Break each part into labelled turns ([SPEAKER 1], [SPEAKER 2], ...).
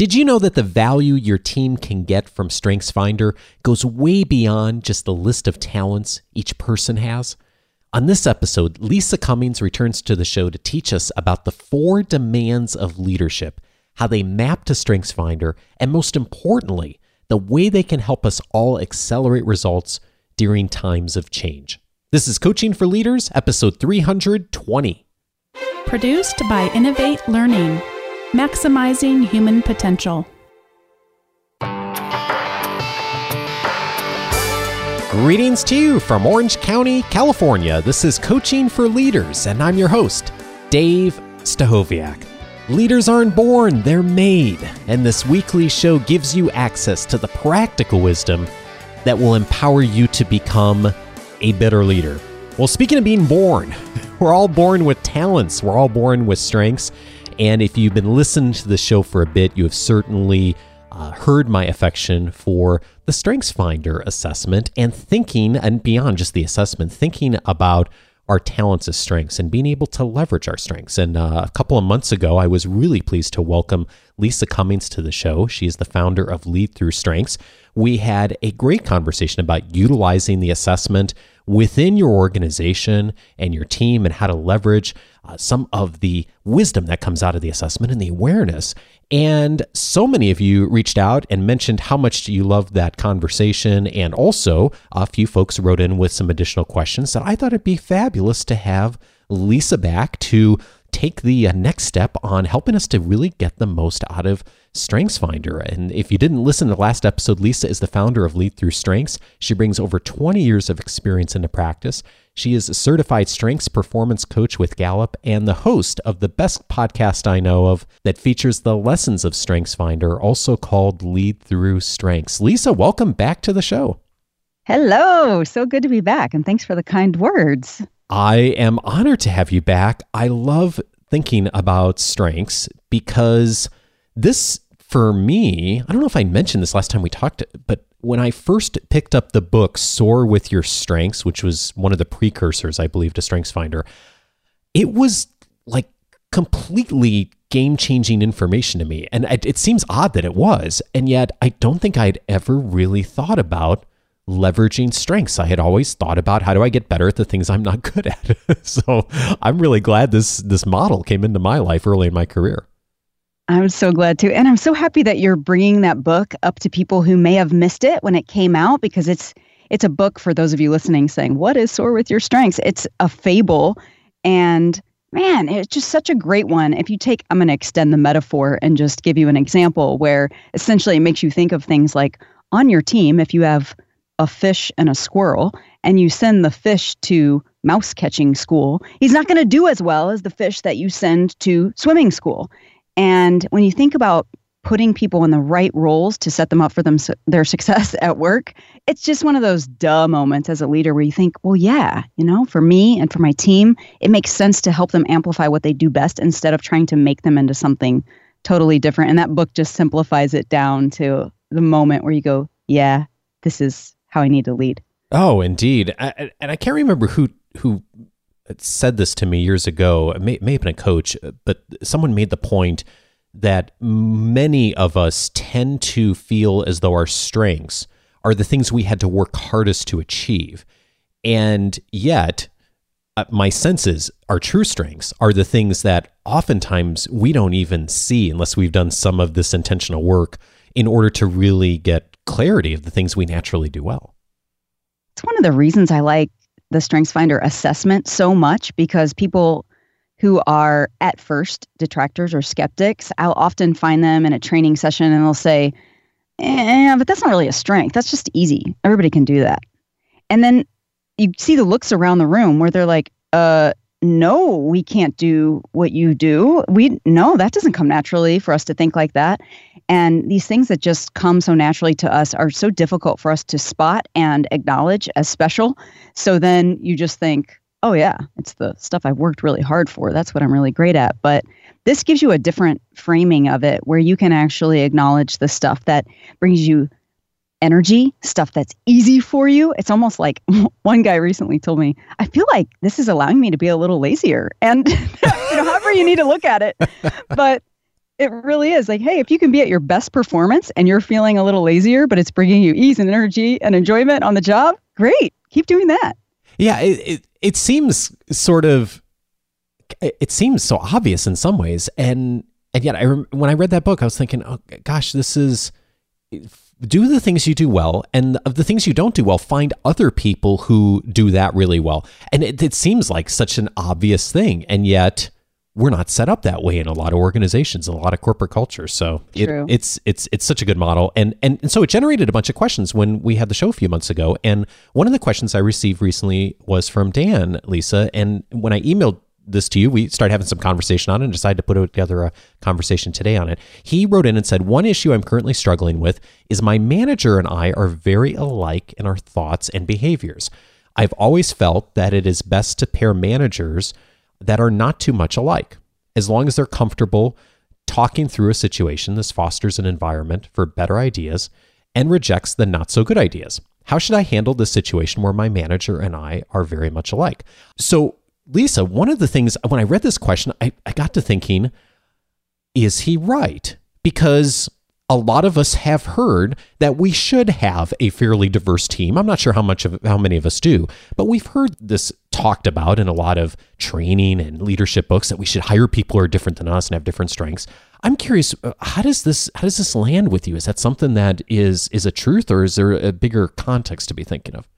[SPEAKER 1] Did you know that the value your team can get from StrengthsFinder goes way beyond just the list of talents each person has? On this episode, Lisa Cummings returns to the show to teach us about the four demands of leadership, how they map to StrengthsFinder, and most importantly, the way they can help us all accelerate results during times of change. This is Coaching for Leaders, episode 320.
[SPEAKER 2] Produced by Innovate Learning Maximizing Human Potential.
[SPEAKER 1] Greetings to you from Orange County, California. This is Coaching for Leaders, and I'm your host, Dave Stachowiak. Leaders aren't born, they're made, and this weekly show gives you access to the practical wisdom that will empower you to become a better leader. Well, speaking of being born, we're all born with talents, we're all born with strengths, and if you've been listening to the show for a bit, you have certainly uh, heard my affection for the StrengthsFinder assessment and thinking, and beyond just the assessment, thinking about our talents as strengths and being able to leverage our strengths. And uh, a couple of months ago, I was really pleased to welcome Lisa Cummings to the show. She is the founder of Lead Through Strengths. We had a great conversation about utilizing the assessment within your organization and your team and how to leverage uh, some of the wisdom that comes out of the assessment and the awareness. And so many of you reached out and mentioned how much you loved that conversation. And also, a few folks wrote in with some additional questions that I thought it'd be fabulous to have Lisa back to take the uh, next step on helping us to really get the most out of StrengthsFinder. And if you didn't listen to the last episode, Lisa is the founder of Lead Through Strengths. She brings over 20 years of experience into practice. She is a certified strengths performance coach with Gallup and the host of the best podcast I know of that features the lessons of StrengthsFinder, also called Lead Through Strengths. Lisa, welcome back to the show.
[SPEAKER 3] Hello. So good to be back. And thanks for the kind words.
[SPEAKER 1] I am honored to have you back. I love thinking about strengths because this, for me, I don't know if I mentioned this last time we talked, but when I first picked up the book Soar with Your Strengths, which was one of the precursors, I believe, to StrengthsFinder, it was like completely game changing information to me. And it, it, seems odd that it was. And yet, I don't think I'd ever really thought about leveraging strengths. I had always thought about how do I get better at the things I'm not good at. so I'm really glad this this model came into my life early in my career.
[SPEAKER 3] I'm so glad to. And I'm so happy that you're bringing that book up to people who may have missed it when it came out because it's it's a book for those of you listening saying, "What is soar with your strengths?" It's a fable and man, it's just such a great one. If you take I'm going to extend the metaphor and just give you an example where essentially it makes you think of things like on your team if you have a fish and a squirrel and you send the fish to mouse catching school, he's not going to do as well as the fish that you send to swimming school. And when you think about putting people in the right roles to set them up for them their success at work, it's just one of those duh moments as a leader where you think, well, yeah, you know, for me and for my team, it makes sense to help them amplify what they do best instead of trying to make them into something totally different. And that book just simplifies it down to the moment where you go, yeah, this is how I need to lead.
[SPEAKER 1] Oh, indeed. I, and I can't remember who who said this to me years ago. It may, may have been a coach, but someone made the point that many of us tend to feel as though our strengths are the things we had to work hardest to achieve. And yet, uh, my senses, our true strengths, are the things that oftentimes we don't even see unless we've done some of this intentional work in order to really get clarity of the things we naturally do well.
[SPEAKER 3] It's one of the reasons I like the StrengthsFinder assessment so much because people who are at first detractors or skeptics, I'll often find them in a training session and they'll say, "Yeah, but that's not really a strength. That's just easy. Everybody can do that." And then you see the looks around the room where they're like, "Uh, no, we can't do what you do. We no, that doesn't come naturally for us to think like that. And these things that just come so naturally to us are so difficult for us to spot and acknowledge as special. So then you just think, oh yeah, it's the stuff I've worked really hard for. That's what I'm really great at. But this gives you a different framing of it where you can actually acknowledge the stuff that brings you energy, stuff that's easy for you. It's almost like one guy recently told me, I feel like this is allowing me to be a little lazier. And you know, however you need to look at it. But It really is. Like, hey, if you can be at your best performance and you're feeling a little lazier, but it's bringing you ease and energy and enjoyment on the job, great. Keep doing that.
[SPEAKER 1] Yeah, it, it, it seems sort of it seems so obvious in some ways and and yet I when I read that book I was thinking, "Oh gosh, this is do the things you do well and of the things you don't do well find other people who do that really well. And it, it, seems like such an obvious thing and yet we're not set up that way in a lot of organizations a lot of corporate cultures. So it, it's it's it's such a good model. And, and and so it generated a bunch of questions when we had the show a few months ago. And one of the questions i received recently was from dan lisa. And when i emailed this to you. We started having some conversation on it and decided to put together a conversation today on it. He wrote in and said, One issue I'm currently struggling with is my manager and I are very alike in our thoughts and behaviors. I've always felt that it is best to pair managers that are not too much alike. As long as they're comfortable talking through a situation, this fosters an environment for better ideas and rejects the not so good ideas. How should I handle this situation where my manager and I are very much alike? So, Lisa, one of the things when I read this question, I, I got to thinking, is he right? Because a lot of us have heard that we should have a fairly diverse team. I'm not sure how much of how many of us do, but we've heard this talked about in a lot of training and leadership books that we should hire people who are different than us and have different strengths. I'm curious, uh, how does this how does this land with you? Is that something that is is a truth, or is there a bigger context to be thinking of?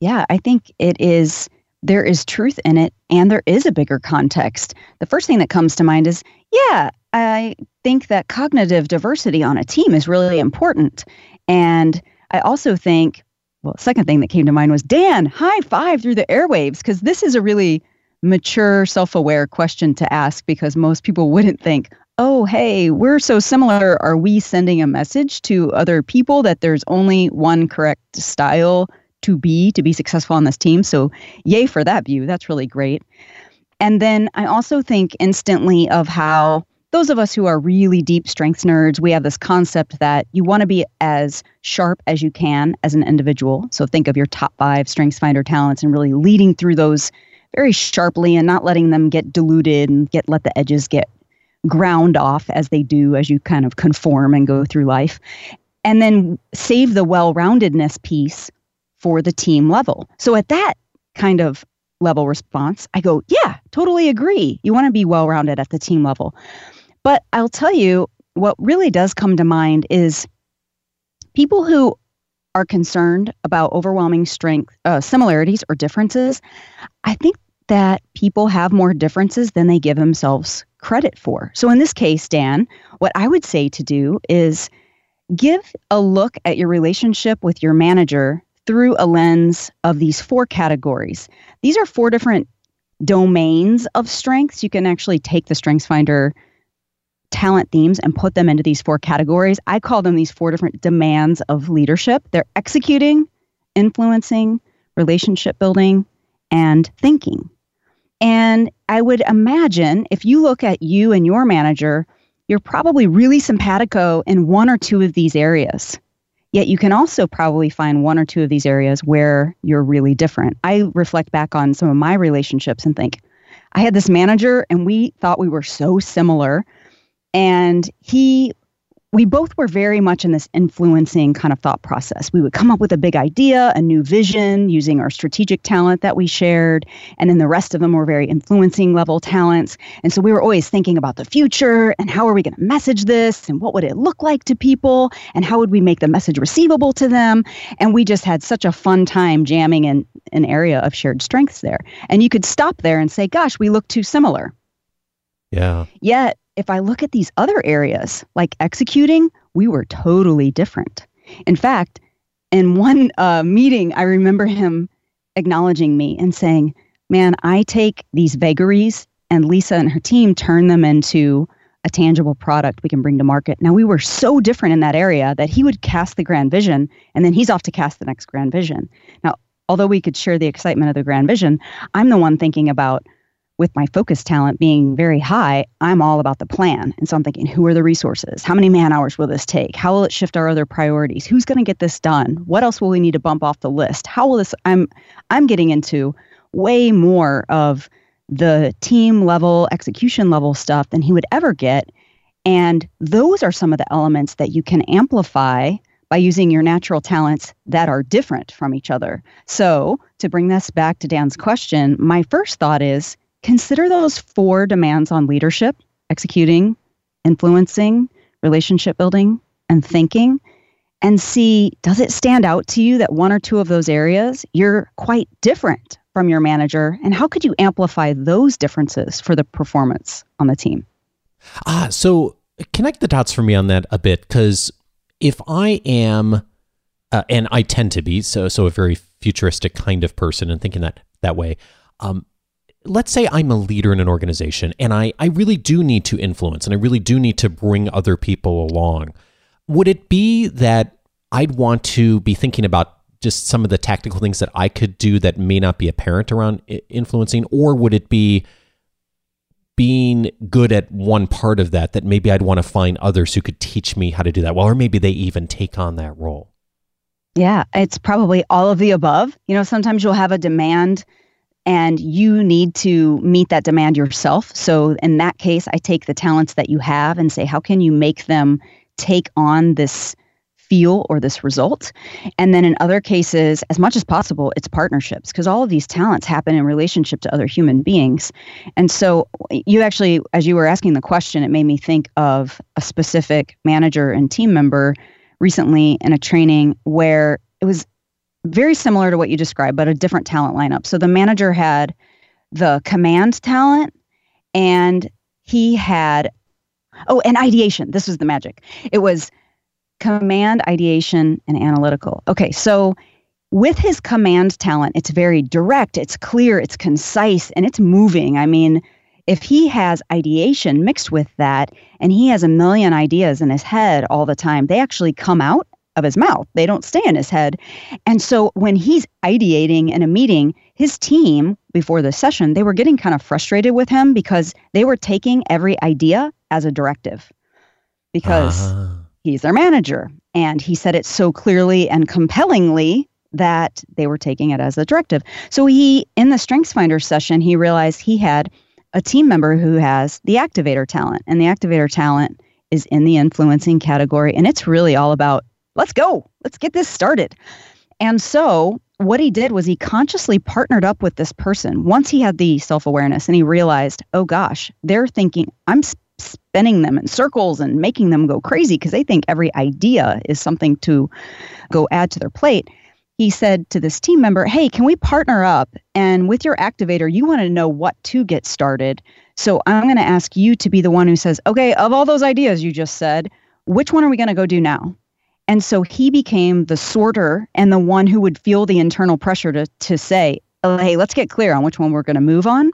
[SPEAKER 3] Yeah, I think it is there is truth in it and there is a bigger context. The first thing that comes to mind is yeah, I think that cognitive diversity on a team is really important. And I also think, well, second thing that came to mind was Dan, high five through the airwaves, because this is a really mature, self aware question to ask because most people wouldn't think, oh, hey, we're so similar. Are we sending a message to other people that there's only one correct style to be to be successful on this team. So, yay for that view. That's really great. And then I also think instantly of how those of us who are really deep strengths nerds, we have this concept that you want to be as sharp as you can as an individual. So think of your top five strengths finder talents and really leading through those very sharply and not letting them get diluted and get let the edges get ground off as they do as you kind of conform and go through life. And then save the well-roundedness piece for the team level. So at that kind of level response, I go, yeah, totally agree. You want to be well rounded at the team level. But I'll tell you what really does come to mind is people who are concerned about overwhelming strength uh, similarities or differences. I think that people have more differences than they give themselves credit for. So in this case, Dan, what I would say to do is give a look at your relationship with your manager through a lens of these four categories. These are four different domains of strengths. You can actually take the Strengths Finder talent themes and put them into these four categories. I call them these four different demands of leadership. They're executing, influencing, relationship building, and thinking. And I would imagine if you look at you and your manager, you're probably really simpatico in one or two of these areas. Yet you can also probably find one or two of these areas where you're really different. I reflect back on some of my relationships and think, I had this manager and we thought we were so similar. And he we both were very much in this influencing kind of thought process. We would come up with a big idea, a new vision using our strategic talent that we shared. And then the rest of them were very influencing level talents. And so we were always thinking about the future and how are we going to message this and what would it look like to people and how would we make the message receivable to them. And we just had such a fun time jamming in an area of shared strengths there. And you could stop there and say, gosh, we look too similar.
[SPEAKER 1] Yeah.
[SPEAKER 3] Yet if I look at these other areas, like executing, we were totally different. In fact, in one uh, meeting, I remember him acknowledging me and saying, Man, I take these vagaries, and Lisa and her team turn them into a tangible product we can bring to market. Now, we were so different in that area that he would cast the grand vision, and then he's off to cast the next grand vision. Now, although we could share the excitement of the grand vision, I'm the one thinking about with my focus talent being very high, I'm all about the plan. And so I'm thinking, who are the resources? How many man hours will this take? How will it shift our other priorities? Who's going to get this done? What else will we need to bump off the list? How will this I'm I'm getting into way more of the team level, execution level stuff than he would ever get. And those are some of the elements that you can amplify by using your natural talents that are different from each other. So, to bring this back to Dan's question, my first thought is consider those four demands on leadership executing, influencing, relationship building, and thinking and see does it stand out to you that one or two of those areas you're quite different from your manager? And how could you amplify those differences for the performance on the team?
[SPEAKER 1] Ah so connect the dots for me on that a bit because if i am uh, and i tend to be so so a very futuristic kind of person and thinking that that way um, let's say I'm a leader in an organization and I, I really do need to influence and I really do need to bring other people along would it be that I'd want to be thinking about just some of the tactical things that I could do that may not be apparent around influencing, or would it be being good at one part of that that maybe I'd want to find others who could teach me how to do that well, or maybe they even take on that role?
[SPEAKER 3] Yeah, it's probably all of the above. You know, sometimes you'll have a demand and you need to meet that demand yourself. So in that case, I take the talents that you have and say, how can you make them take on this feel or this result. And then in other cases, as much as possible, it's partnerships because all of these talents happen in relationship to other human beings. And so you actually, as you were asking the question, it made me think of a specific manager and team member recently in a training where it was very similar to what you described, but a different talent lineup. So the manager had the command talent and he had Oh, and ideation. This was the magic. It was command, ideation, and analytical. Okay, so with his command talent, it's very direct, it's clear, it's concise, and it's moving. I mean, if he has ideation mixed with that and he has a million ideas in his head all the time, they actually come out of his mouth. They don't stay in his head. And so when he's ideating in a meeting, his team before the session, they were getting kind of frustrated with him because they were taking every idea as a directive because uh-huh. he's their manager. And he said it so clearly and compellingly that they were taking it as a directive. So he, in the Strengths Finder session, he realized he had a team member who has the activator talent. And the activator talent is in the influencing category. And it's really all about let's go, let's get this started. And so what he did was he consciously partnered up with this person once he had the self awareness and he realized, oh gosh, they're thinking, I'm spinning them in circles and making them go crazy because they think every idea is something to go add to their plate. He said to this team member, Hey, can we partner up? And with your activator, you want to know what to get started. So I'm going to ask you to be the one who says, Okay, of all those ideas you just said, which one are we going to go do now? And so he became the sorter and the one who would feel the internal pressure to, to say, hey, let's get clear on which one we're going to move on.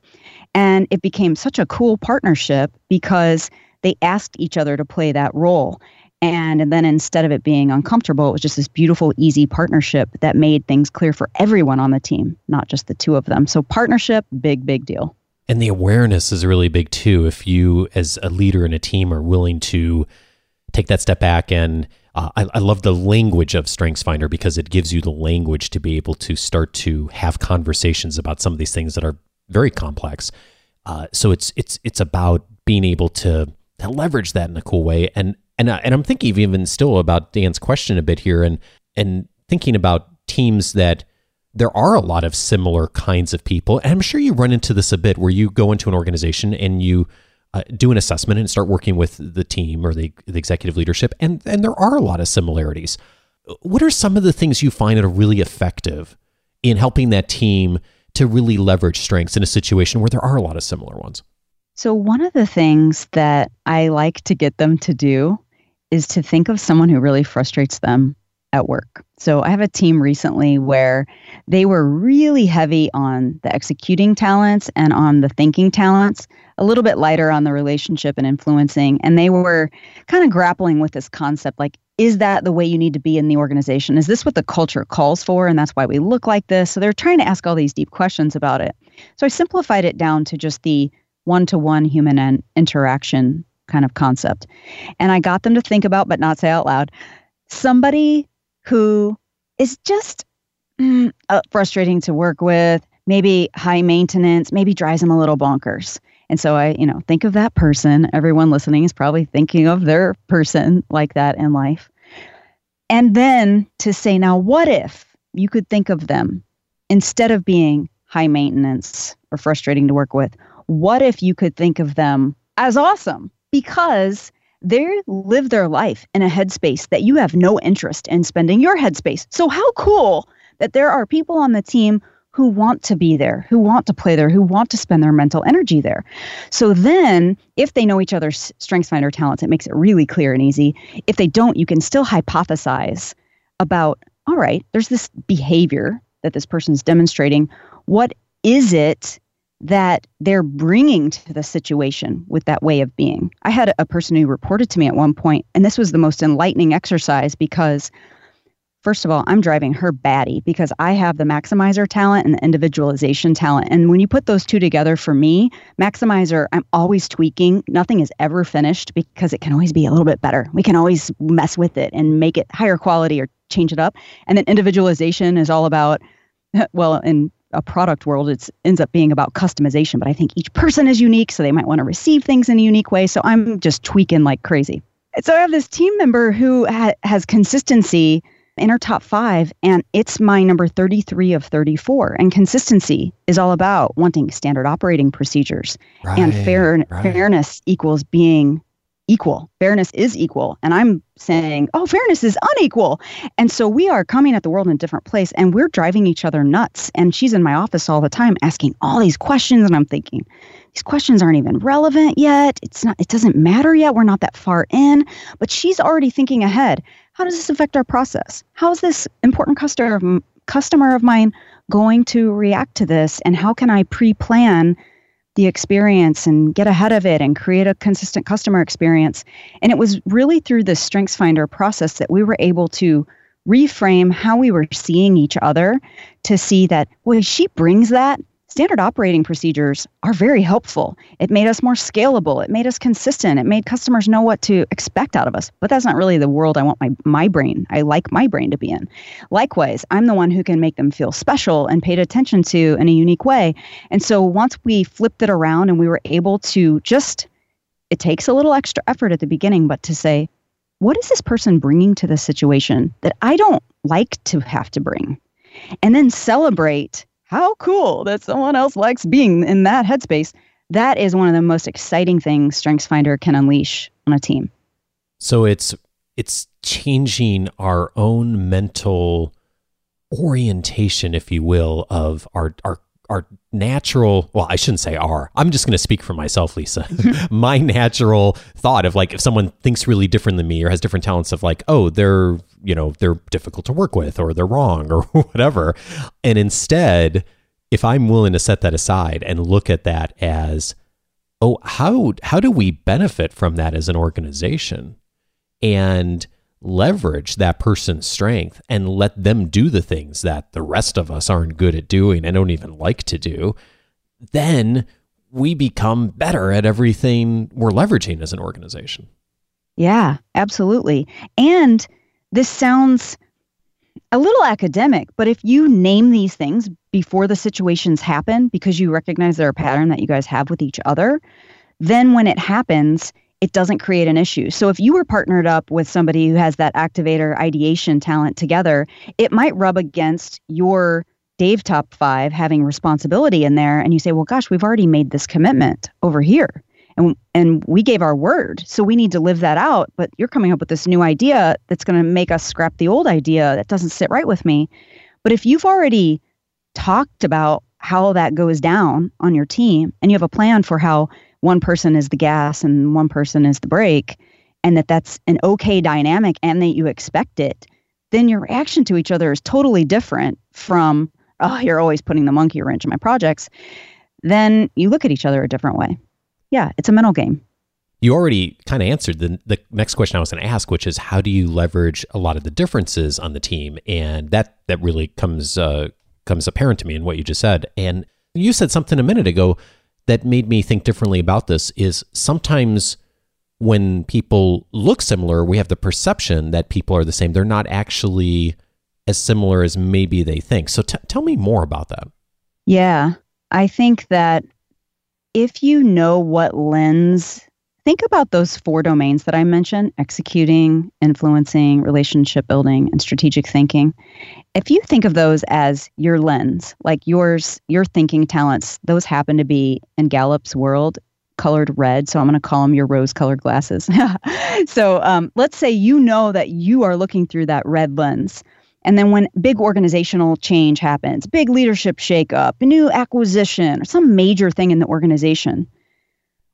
[SPEAKER 3] And it became such a cool partnership because they asked each other to play that role. And, and then instead of it being uncomfortable, it was just this beautiful, easy partnership that made things clear for everyone on the team, not just the two of them. So, partnership, big, big deal.
[SPEAKER 1] And the awareness is really big too. If you, as a leader in a team, are willing to take that step back and uh, I, I, love the language of Strengths Finder because it gives you the language to be able to start to have conversations about some of these things that are very complex. Uh, so it's it's it's about being able to, to leverage that in a cool way. And and uh, and I'm thinking even still about Dan's question a bit here, and and thinking about teams that there are a lot of similar kinds of people. And I'm sure you run into this a bit where you go into an organization and you uh, do an assessment and start working with the team or the, the executive leadership, and and there are a lot of similarities. What are some of the things you find that are really effective in helping that team to really leverage strengths in a situation where there are a lot of similar ones?
[SPEAKER 3] So, one of the things that I like to get them to do is to think of someone who really frustrates them at work. So I have a team recently where they were really heavy on the executing talents and on the thinking talents, a little bit lighter on the relationship and influencing. And they were kind of grappling with this concept like, is that the way you need to be in the organization? Is this what the culture calls for? And that's why we look like this. So they're trying to ask all these deep questions about it. So I simplified it down to just the one to one human interaction kind of concept. And I got them to think about, but not say out loud, somebody who is just mm, uh, frustrating to work with, maybe high maintenance, maybe drives them a little bonkers. And so I, you know, think of that person. Everyone listening is probably thinking of their person like that in life. And then to say, now, what if you could think of them instead of being high maintenance or frustrating to work with? What if you could think of them as awesome because they live their life in a headspace that you have no interest in spending your headspace? So, how cool that there are people on the team who want to be there, who want to play there, who want to spend their mental energy there. So then, if they know each other's strengths, finder talents, it makes it really clear and easy. If they don't, you can still hypothesize about, all right, there's this behavior that this person's demonstrating. What is it that they're bringing to the situation with that way of being? I had a person who reported to me at one point, and this was the most enlightening exercise because first of all, I'm driving her batty because I have the maximizer talent and the individualization talent. And when you put those two together for me, maximizer, I'm always tweaking. Nothing is ever finished because it can always be a little bit better. We can always mess with it and make it higher quality or change it up. And then individualization is all about, well, in a product world, it ends up being about customization. But I think each person is unique, so they might want to receive things in a unique way. So I'm just tweaking like crazy. So I have this team member who ha- has consistency in our top five, and it's my number 33 of 34. And consistency is all about wanting standard operating procedures. Right, and fair, right. fairness equals being equal. Fairness is equal. And I'm saying, oh, fairness is unequal. And so we are coming at the world in a different place and we're driving each other nuts. And she's in my office all the time asking all these questions. And I'm thinking, these questions aren't even relevant yet. It's not, it doesn't matter yet. We're not that far in. But she's already thinking ahead how does this affect our process? How is this important customer of, customer of mine going to react to this? And how can I pre plan the experience and get ahead of it and create a consistent customer experience? And it was really through the Strengths Finder process that we were able to reframe how we were seeing each other to see that, well, she brings that standard operating procedures are very helpful. It made us more scalable. It made us consistent. It made customers know what to expect out of us. But that's not really the world I want my, my brain. I like my brain to be in. Likewise, I'm the one who can make them feel special and paid attention to in a unique way. And so once we flipped it around and we were able to just, it takes a little extra effort at the beginning, but to say, what is this person bringing to the situation that I don't like to have to bring? And then celebrate how cool that someone else likes being in that headspace. That is one of the most exciting things StrengthsFinder can unleash on a team.
[SPEAKER 1] So it's it's changing our own mental orientation, if you will, of our our our natural well i shouldn't say our i'm just going to speak for myself lisa. My natural thought of like if someone thinks really different than me or has different talents of like oh they're you know they're difficult to work with or they're wrong or whatever. And instead if i'm willing to set that aside and look at that as oh how how do we benefit from that as an organization? And leverage that person's strength and let them do the things that the rest of us aren't good at doing and don't even like to do, then we become better at everything we're leveraging as an organization.
[SPEAKER 3] Yeah, absolutely. And this sounds a little academic, but if you name these things before the situations happen because you recognize they're a pattern that you guys have with each other, then when it happens, it doesn't create an issue. So if you were partnered up with somebody who has that activator ideation talent together, it might rub against your Dave top five having responsibility in there. And you say, well, gosh, we've already made this commitment over here. And, and we gave our word. So we need to live that out. But you're coming up with this new idea that's going to make us scrap the old idea that doesn't sit right with me. But if you've already talked about how that goes down on your team and you have a plan for how one person is the gas and one person is the brake and that that's an okay dynamic and that you expect it then your reaction to each other is totally different from oh you're always putting the monkey wrench in my projects then you look at each other a different way yeah it's a mental game
[SPEAKER 1] you already kind of answered the, the next question I was going to ask, which is how do you leverage a lot of the differences on the team? And that that really comes uh, comes apparent to me in what you just said. And you said something a minute ago that made me think differently about this is sometimes when people look similar, we have the perception that people are the same. They're not actually as similar as maybe they think. So t- tell me more about that.
[SPEAKER 3] Yeah, I think that if you know what lens think about those four domains that I mentioned executing, influencing, relationship building, and strategic thinking. If you think of those as your lens, like yours, your thinking talents, those happen to be in Gallup's world colored red. So I'm going to call them your rose colored glasses. so um, let's say you know that you are looking through that red lens. And then when big organizational change happens, big leadership shakeup, a new acquisition, or some major thing in the organization,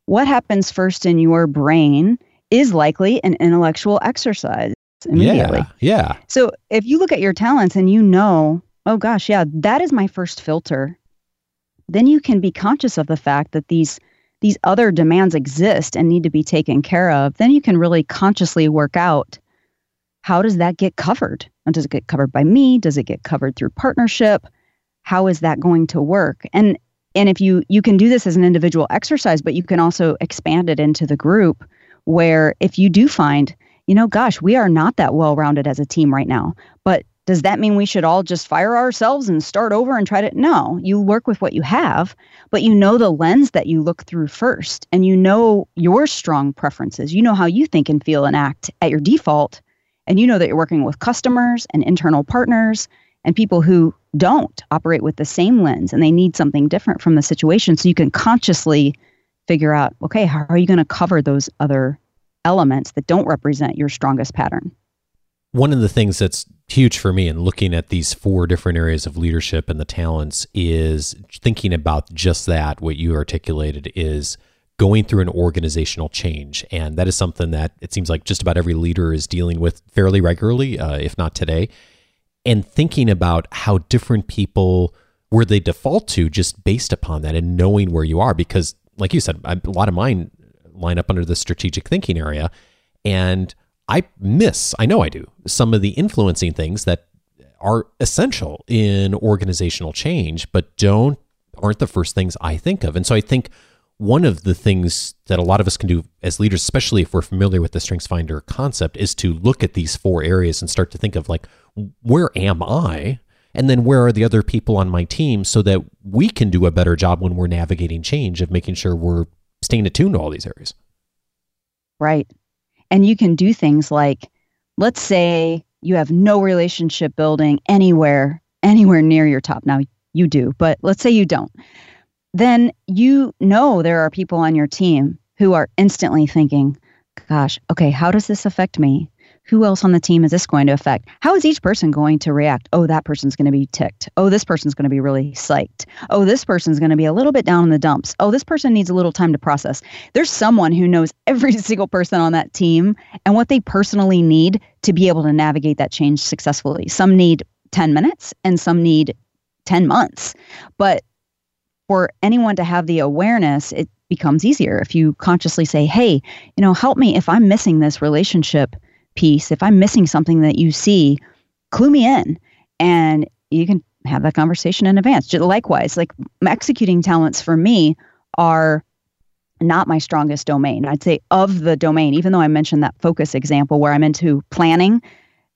[SPEAKER 3] what happens first in your brain is likely an intellectual exercise immediately.
[SPEAKER 1] Yeah. Yeah.
[SPEAKER 3] So if you look at your talents and you know, oh gosh, yeah, that is my first filter, then you can be conscious of the fact that these these other demands exist and need to be taken care of. Then you can really consciously work out how does that get covered? Does it get covered by me? Does it get covered through partnership? How is that going to work? And and if you you can do this as an individual exercise but you can also expand it into the group where if you do find you know gosh we are not that well rounded as a team right now but does that mean we should all just fire ourselves and start over and try to no you work with what you have but you know the lens that you look through first and you know your strong preferences. You know how you think and feel and act at your default and you know that you're working with customers and internal partners and people who don't operate with the same lens and they need something different from the situation. So you can consciously figure out, okay, how are you going to cover those other elements that don't represent your strongest pattern?
[SPEAKER 1] One of the things that's huge for me in looking at these four different areas of leadership and the talents is thinking about just that, what you articulated is going through an organizational change. And that is something that it seems like just about every leader is dealing with fairly regularly, uh, if not today and thinking about how different people where they default to just based upon that and knowing where you are because like you said a lot of mine line up under the strategic thinking area and i miss i know i do some of the influencing things that are essential in organizational change but don't aren't the first things i think of. And so i think one of the things that a lot of us can do as leaders especially if we're familiar with the strengths finder concept is to look at these four areas and start to think of like where am I? And then where are the other people on my team so that we can do a better job when we're navigating change of making sure we're staying attuned to all these areas?
[SPEAKER 3] Right. And you can do things like, let's say you have no relationship building anywhere, anywhere near your top. Now you do, but let's say you don't. Then you know there are people on your team who are instantly thinking, gosh, okay, how does this affect me? who else on the team is this going to affect? How is each person going to react? Oh, that person's going to be ticked. Oh, this person's going to be really psyched. Oh, this person's going to be a little bit down in the dumps. Oh, this person needs a little time to process. There's someone who knows every single person on that team and what they personally need to be able to navigate that change successfully. Some need 10 minutes and some need 10 months. But for anyone to have the awareness, it becomes easier if you consciously say, hey, you know, help me if I'm missing this relationship piece, if I'm missing something that you see, clue me in and you can have that conversation in advance. Likewise, like executing talents for me are not my strongest domain. I'd say of the domain, even though I mentioned that focus example where I'm into planning,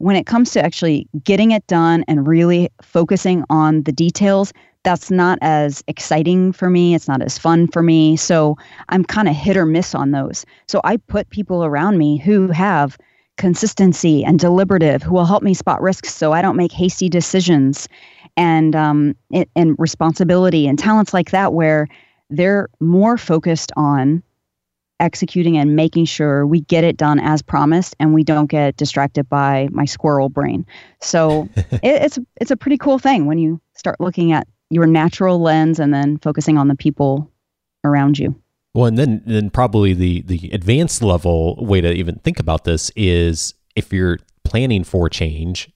[SPEAKER 3] when it comes to actually getting it done and really focusing on the details, that's not as exciting for me. It's not as fun for me. So I'm kind of hit or miss on those. So I put people around me who have consistency and deliberative who will help me spot risks so I don't make hasty decisions and um, it, and responsibility and talents like that where they're more focused on executing and making sure we get it done as promised and we don't get distracted by my squirrel brain. So it, it's it's a pretty cool thing when you start looking at your natural lens and then focusing on the people around you.
[SPEAKER 1] Well, and then then probably the the advanced level way to even think about this is if you're planning for change,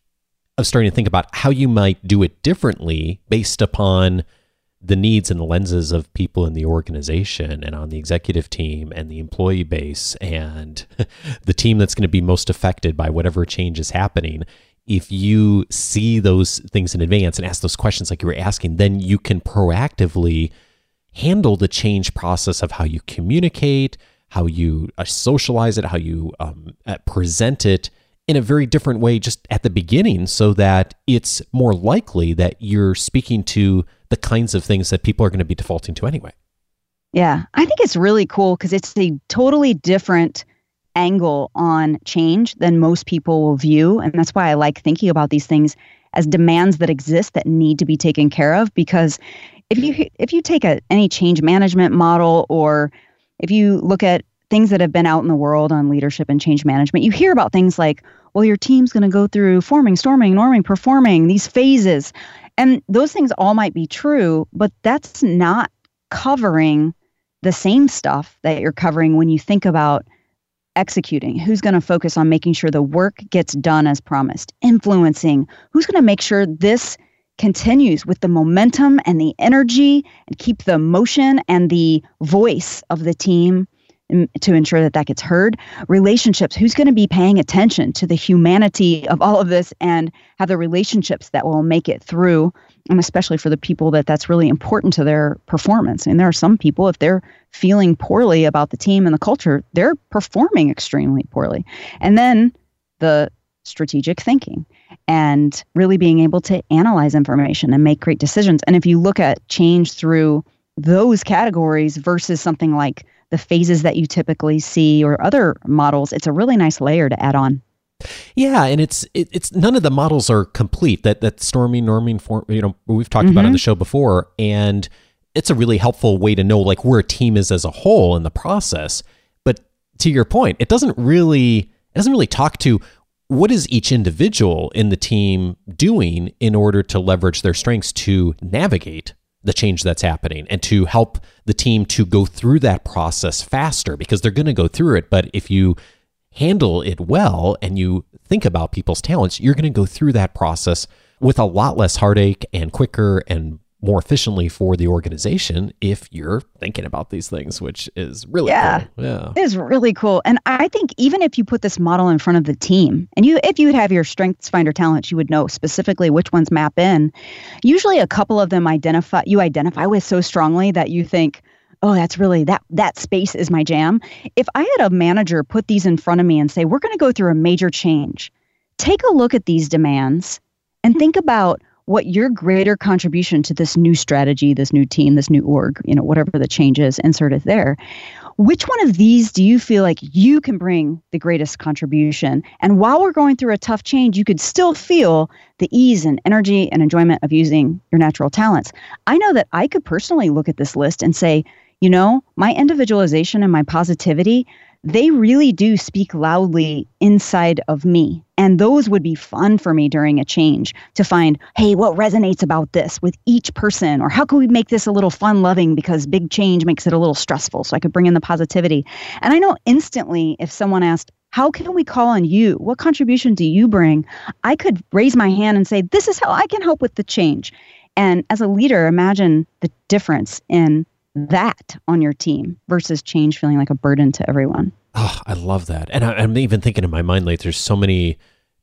[SPEAKER 1] of starting to think about how you might do it differently based upon the needs and the lenses of people in the organization and on the executive team and the employee base and the team that's going to be most affected by whatever change is happening if you see those things in advance and ask those questions like you were asking then you can proactively handle the change process of how you communicate, how you uh, socialize it, how you um, uh, present it in a very different way just at the beginning so that it's more likely that you're speaking to the kinds of things that people are going to be defaulting to anyway.
[SPEAKER 3] Yeah, I think it's really cool because it's a totally different angle on change than most people will view. And that's why I like thinking about these things as demands that exist that need to be taken care of because if you if you take a any change management model or if you look at things that have been out in the world on leadership and change management you hear about things like well your team's going to go through forming storming norming performing these phases and those things all might be true but that's not covering the same stuff that you're covering when you think about executing? Who's going to focus on making sure the work gets done as promised? Influencing? Who's going to make sure this continues with the momentum and the energy and keep the motion and the voice of the team to ensure that that gets heard. Relationships, who's going to be paying attention to the humanity of all of this and have the relationships that will make it through, and especially for the people that that's really important to their performance. And there are some people, if they're feeling poorly about the team and the culture, they're performing extremely poorly. And then the strategic thinking and really being able to analyze information and make great decisions. And if you look at change through those categories versus something like the phases that you typically see or other models, it's a really nice layer to add on.
[SPEAKER 1] Yeah, and it's it, it's none of the models are complete. That that storming, norming, form, you know, we've talked mm-hmm. about on the show before, and it's a really helpful way to know like where a team is as a whole in the process. But to your point, it doesn't really it doesn't really talk to what is each individual in the team doing in order to leverage their strengths to navigate the change that's happening and to help the team to go through that process faster because they're going to go through it. But if you handle it well and you think about people's talents, you're going to go through that process with a lot less heartache and quicker and more efficiently for the organization if you're thinking about these things, which is really
[SPEAKER 3] yeah,
[SPEAKER 1] cool. Yeah.
[SPEAKER 3] It is really cool. And I think even if you put this model in front of the team and you if you would have your strengths finder talents, you would know specifically which ones map in. Usually a couple of them identify you identify with so strongly that you think, oh, that's really that that space is my jam. If I had a manager put these in front of me and say, we're going to go through a major change, take a look at these demands and think about what your greater contribution to this new strategy, this new team, this new org, you know, whatever the change is, insert it there. Which one of these do you feel like you can bring the greatest contribution? And while we're going through a tough change, you could still feel the ease and energy and enjoyment of using your natural talents. I know that I could personally look at this list and say, you know, my individualization and my positivity, they really do speak loudly inside of me. And those would be fun for me during a change to find, hey, what resonates about this with each person? Or how can we make this a little fun loving because big change makes it a little stressful? So I could bring in the positivity. And I know instantly if someone asked, how can we call on you? What contribution do you bring? I could raise my hand and say, this is how I can help with the change. And as a leader, imagine the difference in that on your team versus change feeling like a burden to everyone.
[SPEAKER 1] Oh, I love that. And I, am even thinking in my mind, like, there's so many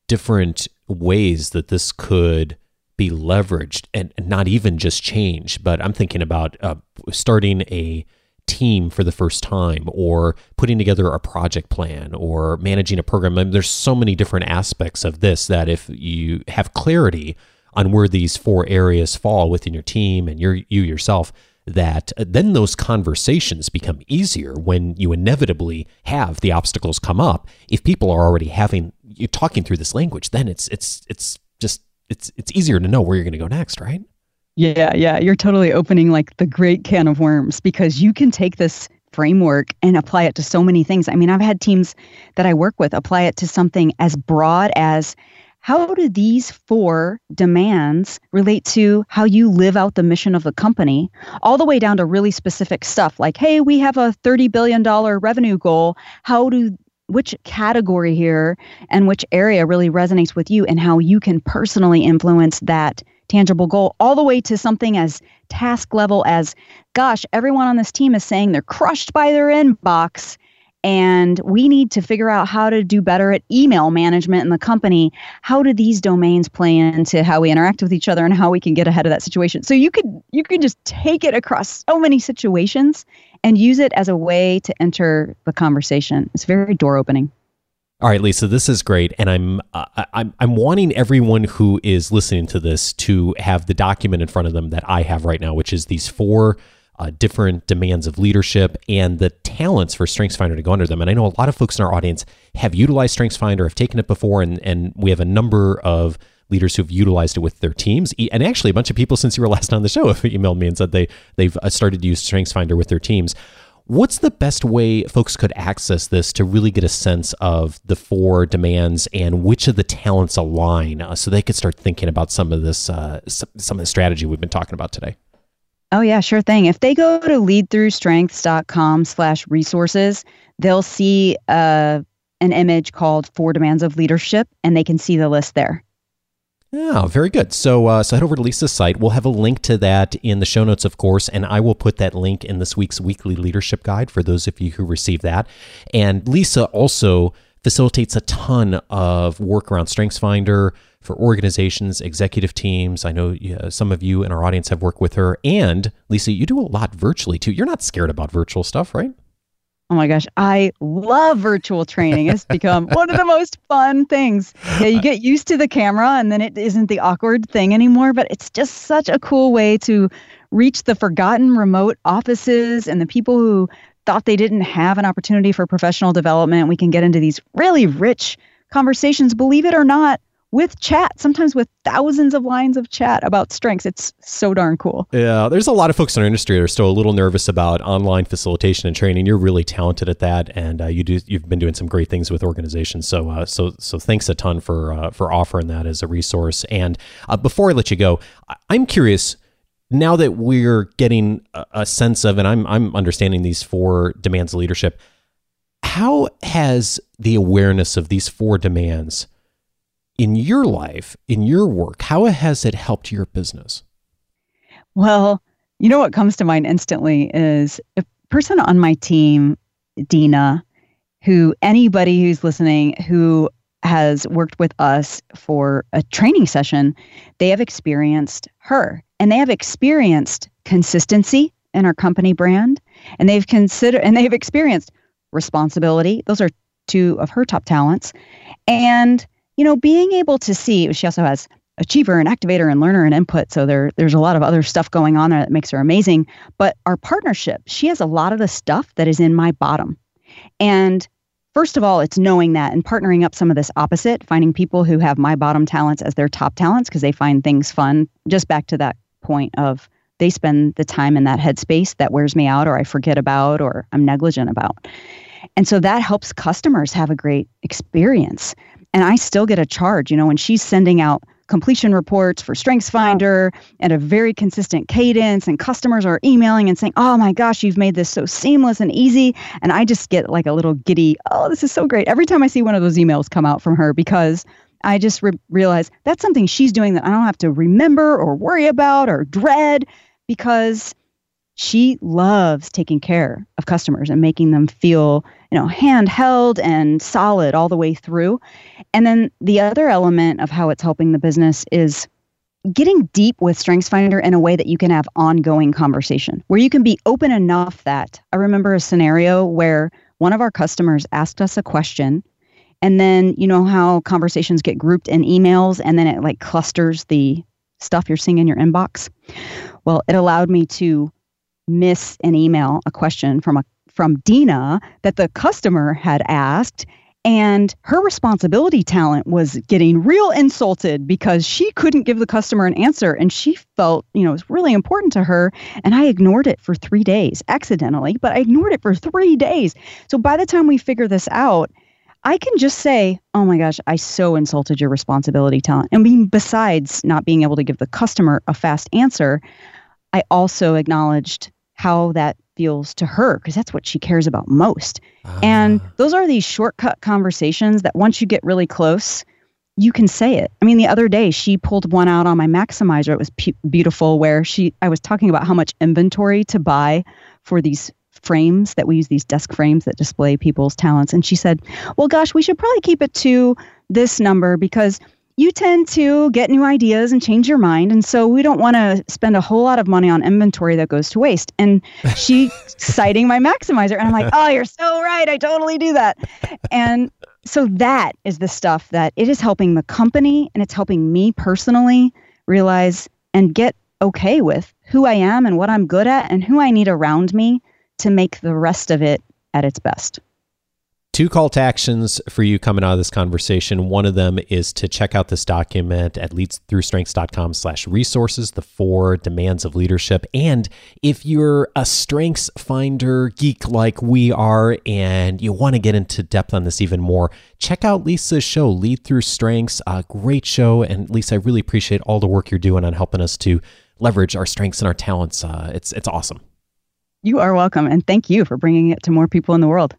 [SPEAKER 1] different ways that this could be leveraged and, not even just change, but I'm thinking about uh, starting a team for the first time or putting together a project plan or managing a program. I mean, there's so many different aspects of this that if you have clarity on where these four areas fall within your team and your you yourself, that uh, then those conversations become easier when you inevitably have the obstacles come up. If people are already having you talking through this language, then it's it's it's just it's it's easier to know where you're going to go next, right?
[SPEAKER 3] Yeah, yeah, you're totally opening like the great can of worms because you can take this framework and apply it to so many things. I mean, I've had teams that I work with apply it to something as broad as how do these four demands relate to how you live out the mission of the company, all the way down to really specific stuff like, hey, we have a $30 billion revenue goal. How do which category here and which area really resonates with you and how you can personally influence that tangible goal all the way to something as task level as gosh everyone on this team is saying they're crushed by their inbox and we need to figure out how to do better at email management in the company. How do these domains play into how we interact with each other and how we can get ahead of that situation? So you could you could just take it across so many situations and use it as a way to enter the conversation. It's very door opening.
[SPEAKER 1] All right, Lisa, this is great, and I'm uh, I'm I'm wanting everyone who is listening to this to have the document in front of them that I have right now, which is these four uh, different demands of leadership and the talents for StrengthsFinder to go under them. And I know a lot of folks in our audience have utilized StrengthsFinder, have taken it before, and, and we have a number of leaders who've utilized it with their teams. And actually, a bunch of people since you were last on the show have emailed me and said they they've uh, started to use StrengthsFinder with their teams. What's the best way folks could access this to really get a sense of the four demands and which of the talents align, uh, so they could start thinking about some of this, uh, some of the strategy we've been talking about today?
[SPEAKER 3] Oh yeah, sure thing. If they go to leadthroughstrengths.com slash resources, they'll see uh, an image called Four Demands of Leadership, and they can see the list there.
[SPEAKER 1] Oh, very good. So, uh, so head over to Lisa's site. We'll have a link to that in the show notes, of course, and I will put that link in this week's weekly leadership guide for those of you who receive that. And Lisa also facilitates a ton of work around StrengthsFinder for organizations, executive teams. I know uh, some of you in our audience have worked with her. And Lisa, you do a lot virtually too. You're not scared about virtual stuff, right?
[SPEAKER 3] Oh my gosh, I love virtual training. It's become one of the most fun things. Yeah, you get used to the camera and then it isn't the awkward thing anymore, but it's just such a cool way to reach the forgotten remote offices and the people who thought they didn't have an opportunity for professional development. We can get into these really rich conversations, believe it or not, with chat, sometimes with thousands of lines of chat about strengths. It's so darn cool.
[SPEAKER 1] Yeah, there's a lot of folks in our industry that are still a little nervous about online facilitation and training. You're really talented at that, and uh, you do you've been doing some great things with organizations. So, uh, so, so thanks a ton for uh, for offering that as a resource. And uh, before I let you go, I'm curious. Now that we're getting a, sense of, and I'm I'm understanding these four demands of leadership, how has the awareness of these four demands in your life, in your work, how has it helped your business?
[SPEAKER 3] Well, you know what comes to mind instantly is a person on my team, Dina, who anybody who's listening who has worked with us for a training session, they have experienced her and they have experienced consistency in our company brand and they've considered and they've experienced responsibility. Those are two of her top talents. And you know, being able to see, she also has achiever and activator and learner and input. So there, there's a lot of other stuff going on there that makes her amazing. But our partnership, she has a lot of the stuff that is in my bottom. And first of all, it's knowing that and partnering up some of this opposite, finding people who have my bottom talents as their top talents because they find things fun. Just back to that point of they spend the time in that headspace that wears me out or I forget about or I'm negligent about. And so that helps customers have a great experience and I still get a charge. You know, when she's sending out completion reports for StrengthsFinder at a very consistent cadence, and customers are emailing and saying, "Oh my gosh, you've made this so seamless and easy," and I just get like a little giddy. Oh, this is so great every time I see one of those emails come out from her because. I just re- realize that's something she's doing that I don't have to remember or worry about or dread because she loves taking care of customers and making them feel you know handheld and solid all the way through. And then the other element of how it's helping the business is getting deep with strengthsfinder in a way that you can have ongoing conversation where you can be open enough that i remember a scenario where one of our customers asked us a question and then you know how conversations get grouped in emails and then it like clusters the stuff you're seeing in your inbox? Well it allowed me to miss an email, a question from a from Dina that the customer had asked and her responsibility talent was getting real insulted because she couldn't give the customer an answer and she felt you know it was really important to her and i ignored it for three days accidentally but i ignored it for three days. So by the time we figure this out i can just say oh my gosh i so insulted your responsibility talent. And besides not being able to give the customer a fast answer i also acknowledged how that feels to her because that's what she cares about most. And ah. those are these shortcut conversations that once you get really close, you can say it. I mean, the other day she pulled one out on my maximizer. It was p- beautiful where she I was talking about how much inventory to buy for these frames that we use these desk frames that display people's talents and she said, "Well, gosh, we should probably keep it to this number because you tend to get new ideas and change your mind. And so we don't want to spend a whole lot of money on inventory that goes to waste. And she citing my maximizer. And I'm like, oh, you're so right. I totally do that. And so that is the stuff that it is helping the company and it's helping me personally realize and get okay with who I am and what I'm good at and who I need around me to make the rest of it at its best.
[SPEAKER 1] Two call to actions for you coming out of this conversation. One of them is to check out this document at leadthroughstrengths.com slash resources, the four demands of leadership. And if you're a strengths finder geek like we are and you want to get into depth on this even more, check out Lisa's show, Lead Through Strengths. A great show. And Lisa, I really appreciate all the work you're doing on helping us to leverage our strengths and our talents. Uh, it's, it's awesome.
[SPEAKER 3] You are welcome. And thank you for bringing it to more people in the world.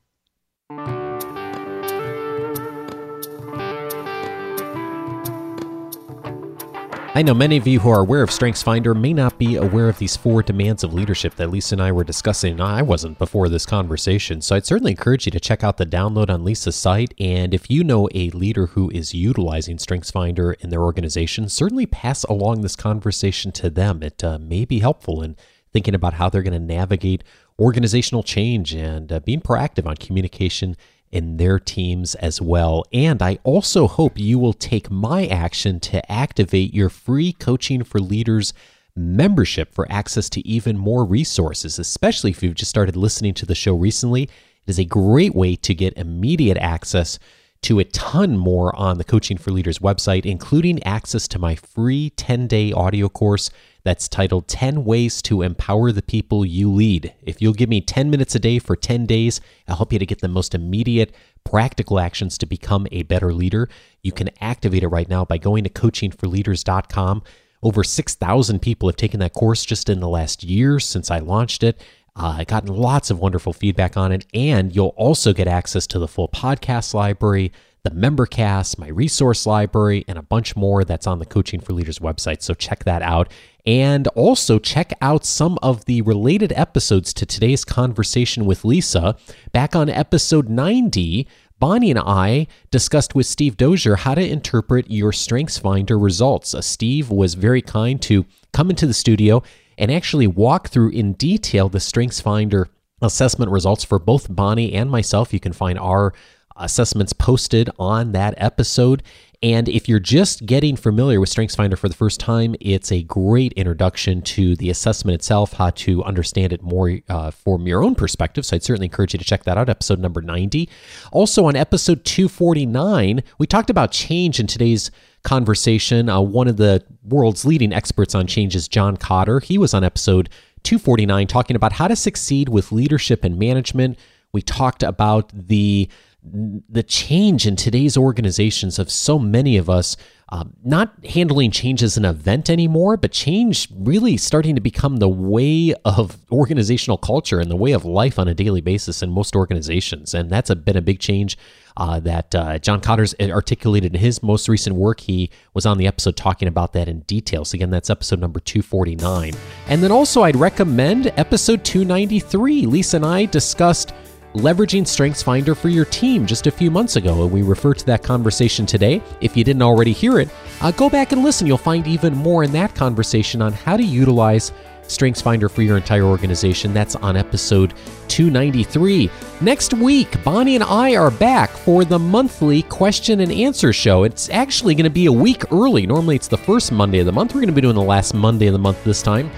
[SPEAKER 1] I know many of you who are aware of StrengthsFinder may not be aware of these four demands of leadership that Lisa and I were discussing. I wasn't before this conversation, so I'd certainly encourage you to check out the download on Lisa's site. And if you know a leader who is utilizing StrengthsFinder in their organization, certainly pass along this conversation to them. It uh, may be helpful in thinking about how they're going to navigate organizational change and uh, being proactive on communication in their teams as well. And I also hope you will take my action to activate your free Coaching for Leaders membership for access to even more resources, especially if you've just started listening to the show recently. It is a great way to get immediate access to a ton more on the Coaching for Leaders website, including access to my free 10 day audio course that's titled 10 Ways to Empower the People You Lead. If you'll give me 10 minutes a day for 10 days, I'll help you to get the most immediate, practical actions to become a better leader. You can activate it right now by going to coachingforleaders.com. Over 6,000 people have taken that course just in the last year since I launched it. Uh, I gotten lots of wonderful feedback on it, and you'll also get access to the full podcast library, the member cast, my resource library, and a bunch more that's on the Coaching for Leaders website. So check that out. And also check out some of the related episodes to today's conversation with Lisa. Back on episode 90, Bonnie and I discussed with Steve Dozier how to interpret your StrengthsFinder results. Uh, Steve was very kind to come into the studio and actually walk through in detail the StrengthsFinder assessment results for both Bonnie and myself. You can find our assessments posted on that episode. And if you're just getting familiar with StrengthsFinder for the first time, it's a great introduction to the assessment itself, how to understand it more uh, from your own perspective. So I'd certainly encourage you to check that out, episode number 90. Also, on episode 249, we talked about change in today's conversation. Uh, one of the world's leading experts on change is John Kotter. He was on episode 249 talking about how to succeed with leadership and management. We talked about the the change in today's organizations of so many of us um, not handling change as an event anymore, but change really starting to become the way of organizational culture and the way of life on a daily basis in most organizations. And that's a, been a big change uh, that uh, John Kotter's articulated in his most recent work. He was on the episode talking about that in detail. So, again, that's episode number 249. And then also, I'd recommend episode 293. Lisa and I discussed leveraging StrengthsFinder for your team just a few months ago, and we refer to that conversation today. If you didn't already hear it, uh, go back and listen. You'll find even more in that conversation on how to utilize StrengthsFinder for your entire organization. That's on episode 293. Next week, Bonnie and I are back for the monthly question and answer show. It's actually going to be a week early. Normally, it's the first Monday of the month. We're going to be doing the last Monday of the month this time.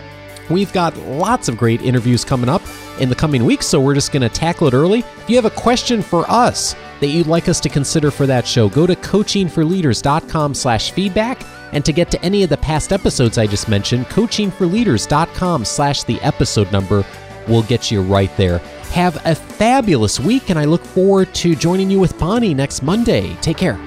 [SPEAKER 1] We've got lots of great interviews coming up in the coming weeks, so we're just going to tackle it early. If you have a question for us that you'd like us to consider for that show, go to coachingforleaders.com slash feedback. And to get to any of the past episodes I just mentioned, coachingforleaders.com slash the episode number will get you right there. Have a fabulous week, and I look forward to joining you with Bonnie next Monday. Take care.